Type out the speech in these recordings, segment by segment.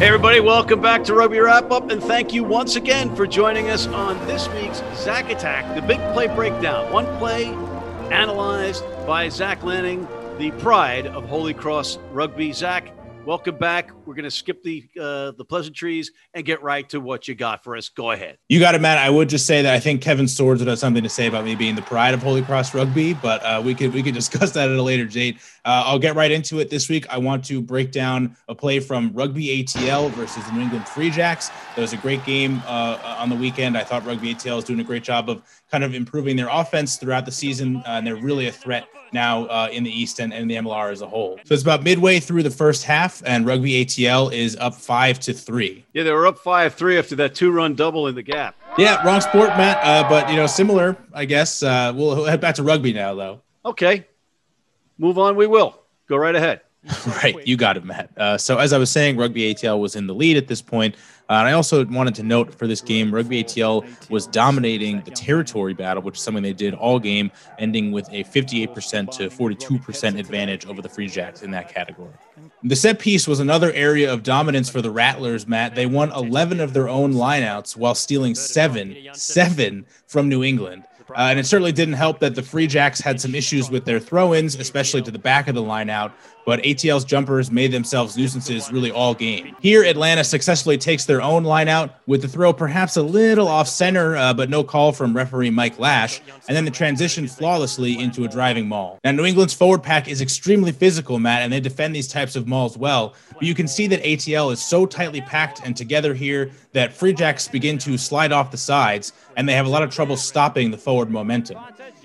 Hey, everybody, welcome back to Rugby Wrap Up, and thank you once again for joining us on this week's Zach Attack, the big play breakdown. One play analyzed by Zach Lanning, the pride of Holy Cross Rugby. Zach, welcome back. We're going to skip the uh, the pleasantries and get right to what you got for us. Go ahead. You got it, Matt. I would just say that I think Kevin Swords would have something to say about me being the pride of Holy Cross Rugby, but uh, we could we could discuss that at a later date. Uh, I'll get right into it this week. I want to break down a play from Rugby ATL versus the New England Free Jacks. That was a great game uh, on the weekend. I thought Rugby ATL is doing a great job of kind of improving their offense throughout the season, uh, and they're really a threat now uh, in the East and, and the MLR as a whole. So it's about midway through the first half, and Rugby ATL is up five to three. Yeah, they were up five three after that two run double in the gap. Yeah, wrong sport, Matt. Uh, but you know, similar, I guess. Uh, we'll head back to rugby now, though. Okay, move on. We will go right ahead. right, you got it, Matt. Uh, so as I was saying, Rugby ATL was in the lead at this point. Uh, and I also wanted to note for this game, Rugby ATL was dominating the territory battle, which is something they did all game, ending with a 58% to 42% advantage over the Free Jacks in that category. The set piece was another area of dominance for the Rattlers, Matt. They won 11 of their own lineouts while stealing seven, seven from New England. Uh, and it certainly didn't help that the Free Jacks had some issues with their throw ins, especially to the back of the line out. But ATL's jumpers made themselves nuisances really all game. Here, Atlanta successfully takes their own line out with the throw perhaps a little off center, uh, but no call from referee Mike Lash, and then the transition flawlessly into a driving maul. Now, New England's forward pack is extremely physical, Matt, and they defend these types of mauls well. But you can see that ATL is so tightly packed and together here that Free Jacks begin to slide off the sides, and they have a lot of trouble stopping the forward momentum.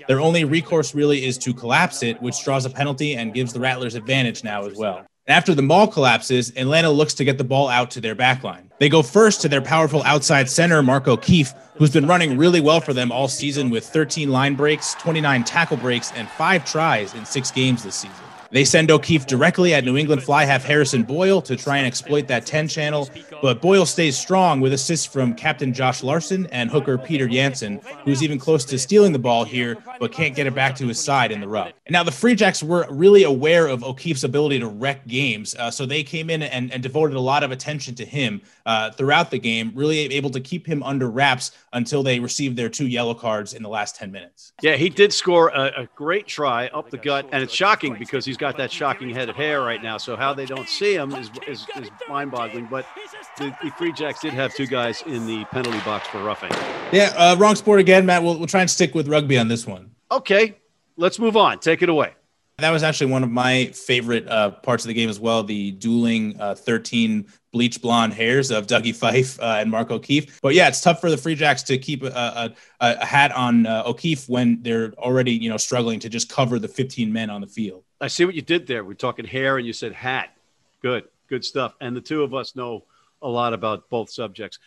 Their only recourse really is to collapse it, which draws a penalty and gives the Rattlers advantage now as well. After the maul collapses, Atlanta looks to get the ball out to their backline. They go first to their powerful outside center, Mark O'Keefe, who's been running really well for them all season with 13 line breaks, 29 tackle breaks, and five tries in six games this season. They send O'Keefe directly at New England fly half Harrison Boyle to try and exploit that 10 channel, but Boyle stays strong with assists from captain Josh Larson and hooker Peter Jansen, who's even close to stealing the ball here, but can't get it back to his side in the ruck. And now the Free Jacks were really aware of O'Keefe's ability to wreck games, uh, so they came in and, and, devoted a lot of attention to him uh, throughout the game, really able to keep him under wraps until they received their two yellow cards in the last 10 minutes. Yeah, he did score a, a great try up the gut, and it's shocking because he's got got that shocking head of hair right now. So how they don't see him is, is, is mind-boggling. But the, the, Free Jacks did have two guys in the penalty box for roughing. Yeah, uh, wrong sport again, Matt. We'll, we'll try and stick with rugby on this one. Okay, let's move on. Take it away. That was actually one of my favorite uh, parts of the game as well. The dueling uh, 13 bleach blonde hairs of Dougie Fife uh, and Mark O'Keefe. But yeah, it's tough for the Free Jacks to keep a, a, a hat on uh, O'Keefe when they're already you know struggling to just cover the 15 men on the field. I see what you did there. We're talking hair, and you said hat. Good, good stuff. And the two of us know a lot about both subjects.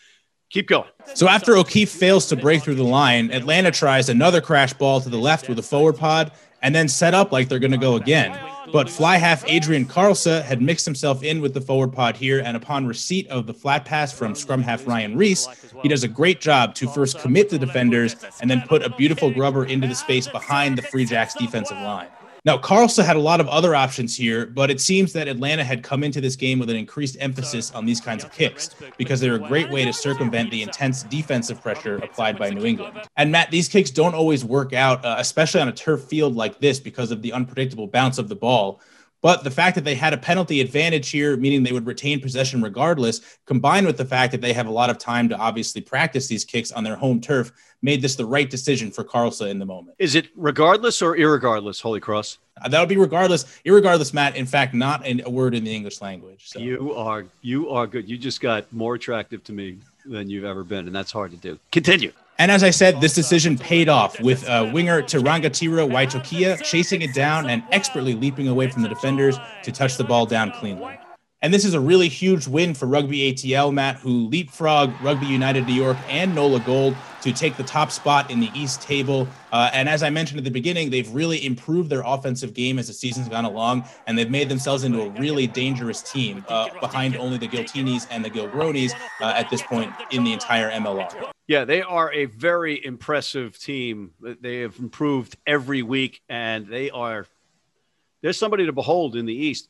Keep going. So after O'Keefe fails to break through the line, Atlanta tries another crash ball to the left with a forward pod and then set up like they're going to go again. But fly half Adrian Carlsa had mixed himself in with the forward pod here, and upon receipt of the flat pass from scrum half Ryan Reese, he does a great job to first commit the defenders and then put a beautiful grubber into the space behind the Free Jacks defensive line. Now, Carlson had a lot of other options here, but it seems that Atlanta had come into this game with an increased emphasis on these kinds of kicks because they're a great way to circumvent the intense defensive pressure applied by New England. And Matt, these kicks don't always work out, uh, especially on a turf field like this because of the unpredictable bounce of the ball. But the fact that they had a penalty advantage here, meaning they would retain possession regardless, combined with the fact that they have a lot of time to obviously practice these kicks on their home turf, made this the right decision for Carlson in the moment. Is it regardless or irregardless, Holy Cross? Uh, that would be regardless. Irregardless, Matt. In fact, not in, a word in the English language. So. You are you are good. You just got more attractive to me than you've ever been, and that's hard to do. Continue. And as I said, this decision paid off with uh, winger Tirangatira Waitokia chasing it down and expertly leaping away from the defenders to touch the ball down cleanly. And this is a really huge win for Rugby ATL, Matt, who leapfrogged Rugby United New York and NOLA Gold to take the top spot in the East table. Uh, and as I mentioned at the beginning, they've really improved their offensive game as the season's gone along, and they've made themselves into a really dangerous team uh, behind only the Giltinis and the Gilgronis uh, at this point in the entire MLR. Yeah, they are a very impressive team. They have improved every week, and they are there's somebody to behold in the East.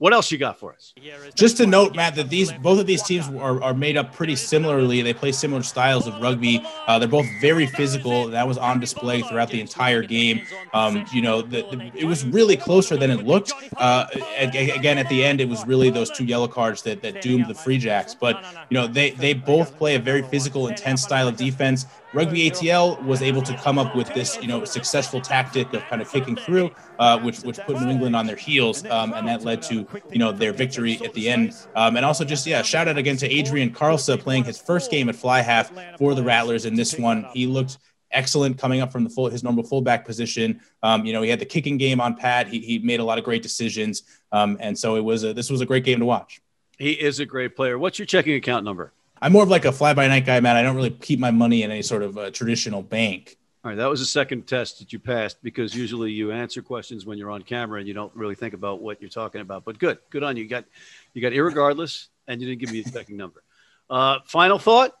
What else you got for us? Just to note, Matt, that these both of these teams are, are made up pretty similarly. They play similar styles of rugby. Uh, they're both very physical. That was on display throughout the entire game. Um, you know, the, the, it was really closer than it looked. Uh, again, at the end, it was really those two yellow cards that, that doomed the Free Jacks. But you know, they they both play a very physical, intense style of defense. Rugby ATL was able to come up with this, you know, successful tactic of kind of kicking through, uh, which which put New England on their heels, um, and that led to you know their victory at the end. Um, and also just yeah, shout out again to Adrian Carlsa playing his first game at fly half for the Rattlers in this one. He looked excellent coming up from the full his normal fullback position. Um, you know, he had the kicking game on pat. He, he made a lot of great decisions, um, and so it was a, this was a great game to watch. He is a great player. What's your checking account number? I'm more of like a fly by night guy, man. I don't really keep my money in any sort of uh, traditional bank. All right, that was the second test that you passed because usually you answer questions when you're on camera and you don't really think about what you're talking about. But good, good on you. You got, you got irregardless, and you didn't give me a checking number. Uh, final thought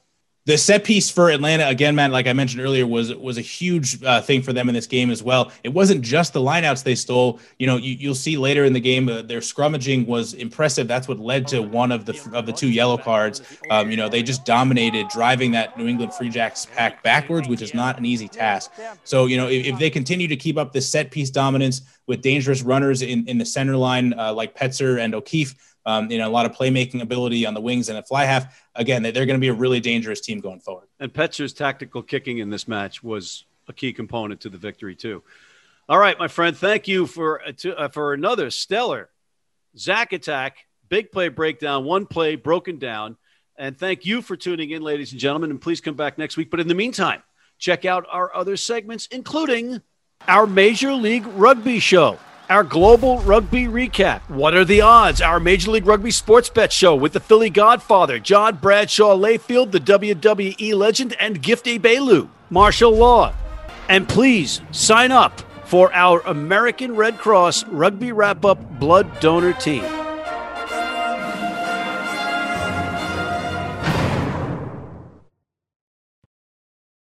the set piece for Atlanta again, man, like I mentioned earlier, was was a huge uh, thing for them in this game as well. It wasn't just the lineouts they stole. You know, you, will see later in the game uh, their scrummaging was impressive. That's what led to one of the of the two yellow cards. Um, you know, they just dominated driving that New England Free Jacks pack backwards, which is not an easy task. So you know, if, if they continue to keep up this set piece dominance with dangerous runners in in the center line uh, like Petzer and O'Keefe um, you know, a lot of playmaking ability on the wings and a fly half. Again, they're going to be a really dangerous team going forward. And Petzer's tactical kicking in this match was a key component to the victory too. All right, my friend, thank you for uh, to, uh, for another stellar Zach Attack big play breakdown, one play broken down. And thank you for tuning in, ladies and gentlemen. And please come back next week. But in the meantime, check out our other segments, including our Major League Rugby show our global rugby recap. What are the odds? Our Major League Rugby sports bet show with the Philly Godfather, John Bradshaw Layfield, the WWE legend, and Gifty Bailu, martial law. And please sign up for our American Red Cross Rugby Wrap Up Blood Donor Team.